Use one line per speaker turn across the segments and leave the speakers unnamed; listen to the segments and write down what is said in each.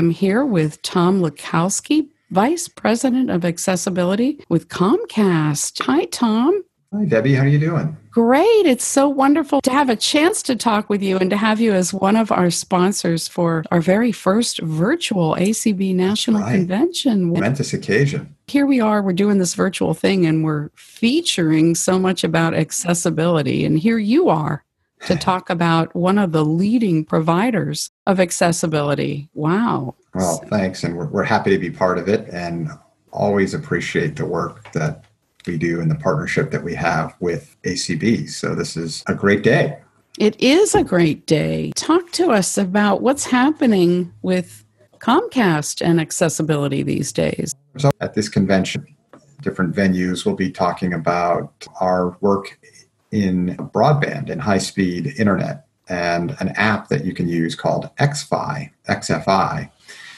am here with Tom Wlodkowski, Vice President of Accessibility with Comcast. Hi, Tom.
Hi, Debbie. How are you doing?
Great. It's so wonderful to have a chance to talk with you and to have you as one of our sponsors for our very first virtual ACB National
right.
Convention.
Momentous occasion.
Here we are, we're doing this virtual thing and we're featuring so much about accessibility. And here you are to talk about one of the leading providers of accessibility. Wow.
Well, thanks. And we're, we're happy to be part of it and always appreciate the work that we do and the partnership that we have with ACB. So this is a great day.
It is a great day. Talk to us about what's happening with Comcast and accessibility these days.
So at this convention, different venues will be talking about our work in broadband and high speed internet and an app that you can use called XFi, XFI,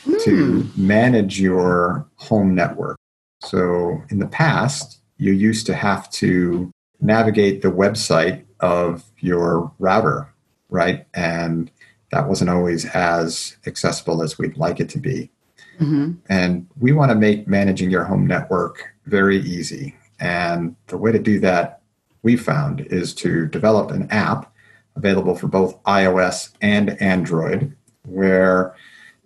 mm. to hmm. manage your home network. So in the past, you used to have to navigate the website of your router, right? And that wasn't always as accessible as we'd like it to be. Mm-hmm. And we want to make managing your home network very easy. And the way to do that, we found, is to develop an app available for both iOS and Android where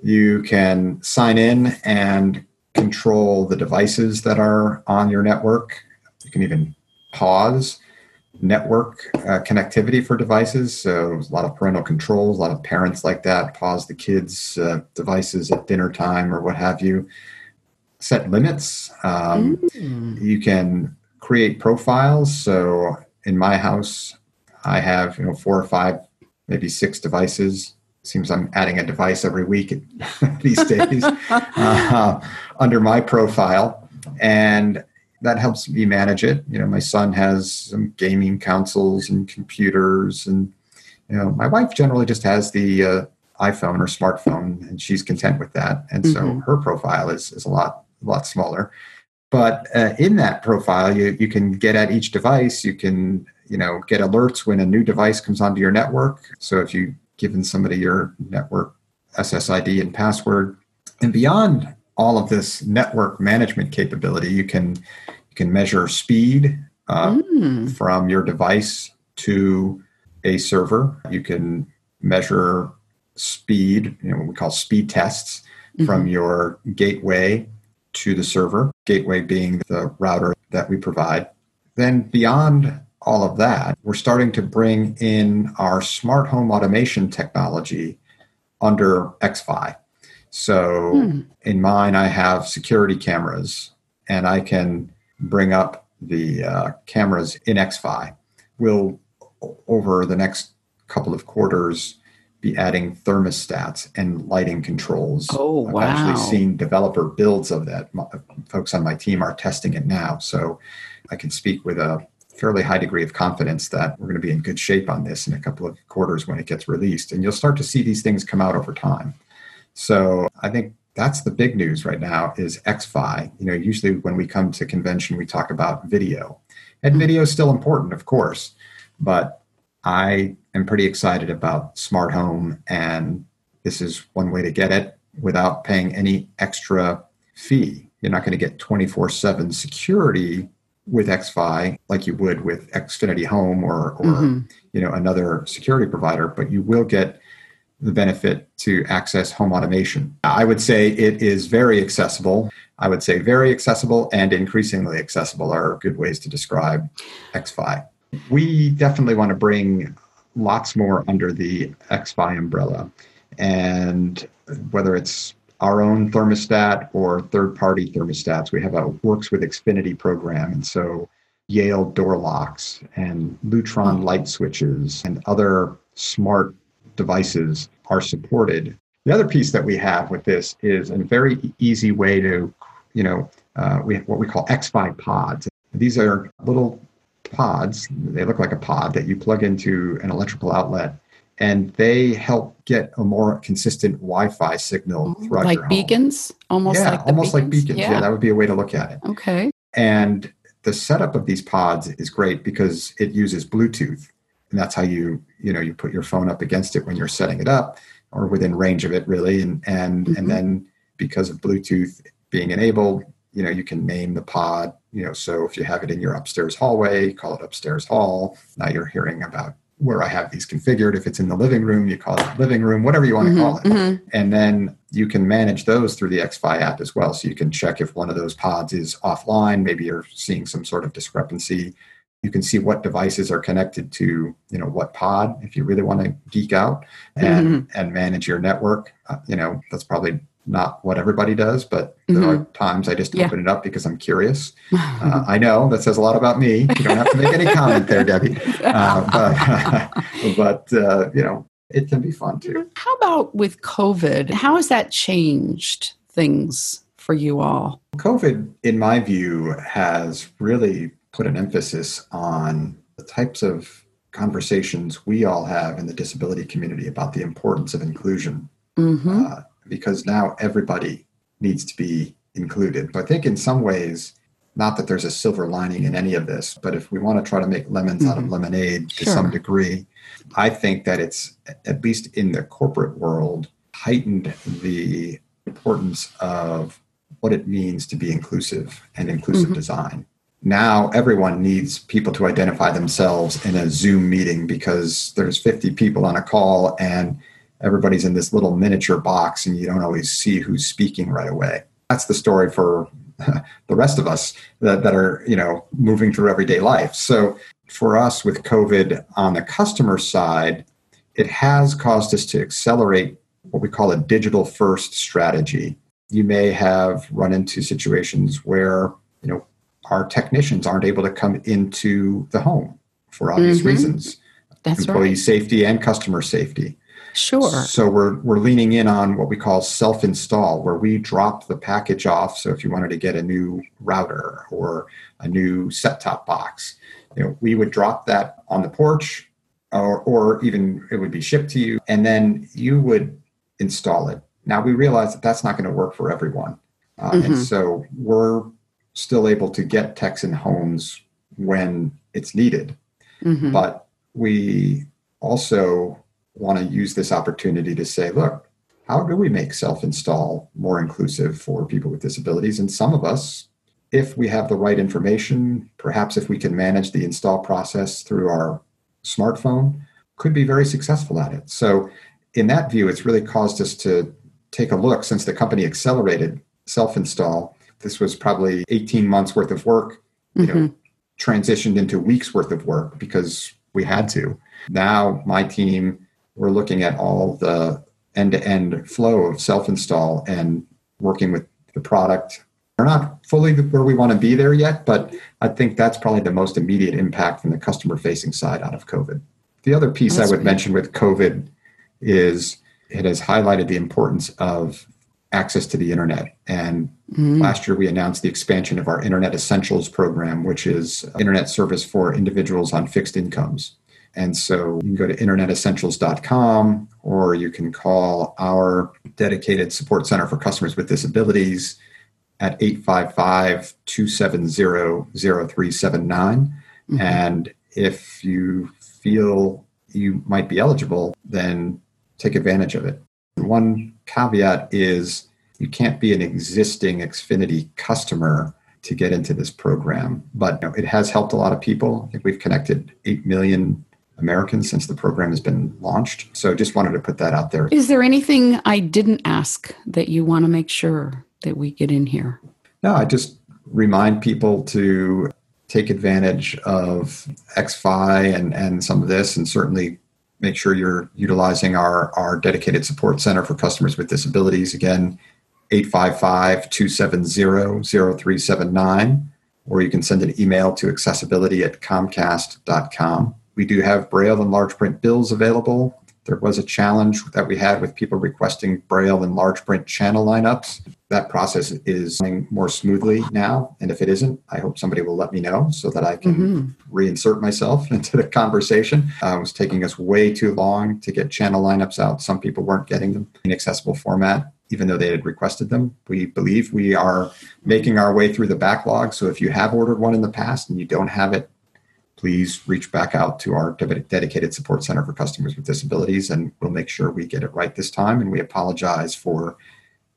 you can sign in and control the devices that are on your network. You can even pause network uh, connectivity for devices. So a lot of parental controls, a lot of parents like that pause the kids' uh, devices at dinner time or what have you. Set limits. Um, mm. You can create profiles. So in my house, I have you know four or five, maybe six devices seems I'm adding a device every week these days uh, under my profile, and that helps me manage it. You know, my son has some gaming consoles and computers, and you know, my wife generally just has the uh, iPhone or smartphone, and she's content with that. And mm-hmm. so her profile is is a lot a lot smaller. But uh, in that profile, you you can get at each device. You can you know get alerts when a new device comes onto your network. So if you've given somebody your network SSID and password. And beyond all of this network management capability, you can you can measure speed uh, mm. from your device to a server. You can measure speed, you know, what we call speed tests mm-hmm. from your gateway to the server, gateway being the router that we provide. Then beyond all of that, we're starting to bring in our smart home automation technology under XFi. So hmm. in mine, I have security cameras, and I can bring up the uh, cameras in XFi. We'll, over the next couple of quarters, be adding thermostats and lighting controls.
Oh, wow.
I've actually seen developer builds of that. My, folks on my team are testing it now. So I can speak with a fairly high degree of confidence that we're going to be in good shape on this in a couple of quarters when it gets released. And you'll start to see these things come out over time. So I think that's the big news right now is XFi. You know, usually when we come to convention, we talk about video. And mm-hmm. video is still important, of course, but I am pretty excited about smart home and this is one way to get it without paying any extra fee. You're not going to get 24/7 security with XFi like you would with Xfinity Home or, or mm-hmm. you know another security provider, but you will get the benefit to access home automation. I would say it is very accessible. I would say very accessible and increasingly accessible are good ways to describe XFi. We definitely want to bring lots more under the XFi umbrella. And whether it's our own thermostat or third party thermostats. We have a Works with Xfinity program. And so Yale door locks and Lutron light switches and other smart devices are supported. The other piece that we have with this is a very easy way to, you know, uh, we have what we call XFi pods. These are little pods. They look like a pod that you plug into an electrical outlet and they help get a more consistent Wi-Fi signal throughout
like
your
beacons, almost
yeah,
like
almost
beacons?
like beacons. Yeah. yeah, that would be a way to look at it.
Okay.
And the setup of these pods is great because it uses Bluetooth, and that's how you you know you put your phone up against it when you're setting it up. or within range of it really and and
Mhm.
and then because of bluetooth being enabled you know you can name the pod you know so if you have it in your upstairs hallway call it upstairs hall. Now you're hearing about where i have these configured. If it's in the living room you call it living room whatever you want to
Mhm,
call it.
mhm.
and then you can manage those through the xfi app as well. So you can check if one of those pods is offline. Maybe you're seeing some sort of discrepancy. You can see what devices are connected to you know what pod if you really want to geek out and
Mhm.
and manage your network. Uh, you know that's probably not what everybody does but there are times i just
Mm-hmm. Yeah.
open it up because i'm curious uh, i know that says a lot about me you don't have to make any comment there debbie uh, but but uh, you know it can be fun too
How about with COVID? How has that changed things for you all?
COVID, in my view, has really put an emphasis on the types of conversations we all have in the disability community about the importance of inclusion,
hmm
uh, because now everybody needs to be included. So I think in some ways, not that there's a silver lining in any of this, but if we want to try to make lemons out of
Mhm.
lemonade to
Sure.
some degree, I think that it's, at least in the corporate world, heightened the importance of what it means to be inclusive and inclusive
Mhm.
design. Now everyone needs people to identify themselves in a Zoom meeting because there's 50 people on a call and everybody's in this little miniature box and you don't always see who's speaking right away. That's the story for the rest of us that, that are, you know, moving through everyday life. So for us with COVID on the customer side, it has caused us to accelerate what we call a digital first strategy. You may have run into situations where, you know, our technicians aren't able to come into the home for obvious
Mhm.
reasons,
That's
employee
right.
safety and customer safety.
Sure.
So we're we're leaning in on what we call self-install, where we drop the package off. So if you wanted to get a new router or a new set-top box, you know, we would drop that on the porch, or or even it would be shipped to you, and then you would install it. Now we realize that that's not going to work for everyone, uh, and
Mhm.
so we're still able to get techs in homes when it's needed
Mhm.
but we also want to use this opportunity to say, look, how do we make self install more inclusive for people with disabilities? And some of us, if we have the right information, perhaps if we can manage the install process through our smartphone, could be very successful at it. So, in that view, it's really caused us to take a look since the company accelerated self install. This was probably 18 months worth of work you know,
Mhm.
transitioned into weeks worth of work because we had to. Now, my team, we're looking at all the end to end flow of self install and working with the product. We're not fully where we want to be there yet, but I think that's probably the most immediate impact from the customer facing side out of COVID. The other piece
That's
I would
great.
mention with COVID is it has highlighted the importance of access to the internet and
Mhm.
Last year, we announced the expansion of our Internet Essentials program, which is internet service for individuals on fixed incomes. And so you can go to internetessentials.com or you can call our dedicated support center for customers with disabilities at 855 270 0379.
Mhm.
And if you feel you might be eligible, then take advantage of it. One caveat is you can't be an existing Xfinity customer to get into this program, but you know, it has helped a lot of people. I think we've connected 8 million Americans since the program has been launched. So just wanted to put that out there.
Is there anything I didn't ask that you want to make sure that we get in here?
No, I just remind people to take advantage of XFi and, and some of this, and certainly make sure you're utilizing our, our dedicated support center for customers with disabilities. Again, 855 270 0379, or you can send an email to accessibility at comcast.com. We do have Braille and large print bills available. There was a challenge that we had with people requesting Braille and large print channel lineups. That process is running more smoothly now. And if it isn't, I hope somebody will let me know so that I can
Mhm.
reinsert myself into the conversation. Uh, it was taking us way too long to get channel lineups out. Some people weren't getting them in accessible format, even though they had requested them. We believe we are making our way through the backlog. So if you have ordered one in the past and you don't have it please reach back out to our dedicated support center for customers with disabilities, and we'll make sure we get it right this time. And we apologize for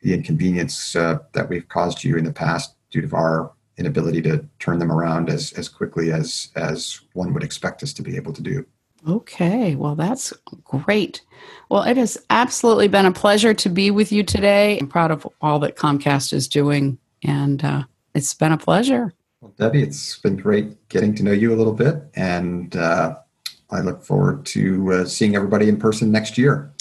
the inconvenience uh, that we've caused you in the past due to our inability to turn them around as, as quickly as, as one would expect us to be able to do.
Okay, well, that's great. Well, it has absolutely been a pleasure to be with you today. I'm proud of all that Comcast is doing, and uh, it's been a pleasure.
Well, Debbie, it's been great getting to know you a little bit, and uh, I look forward to uh, seeing everybody in person next year.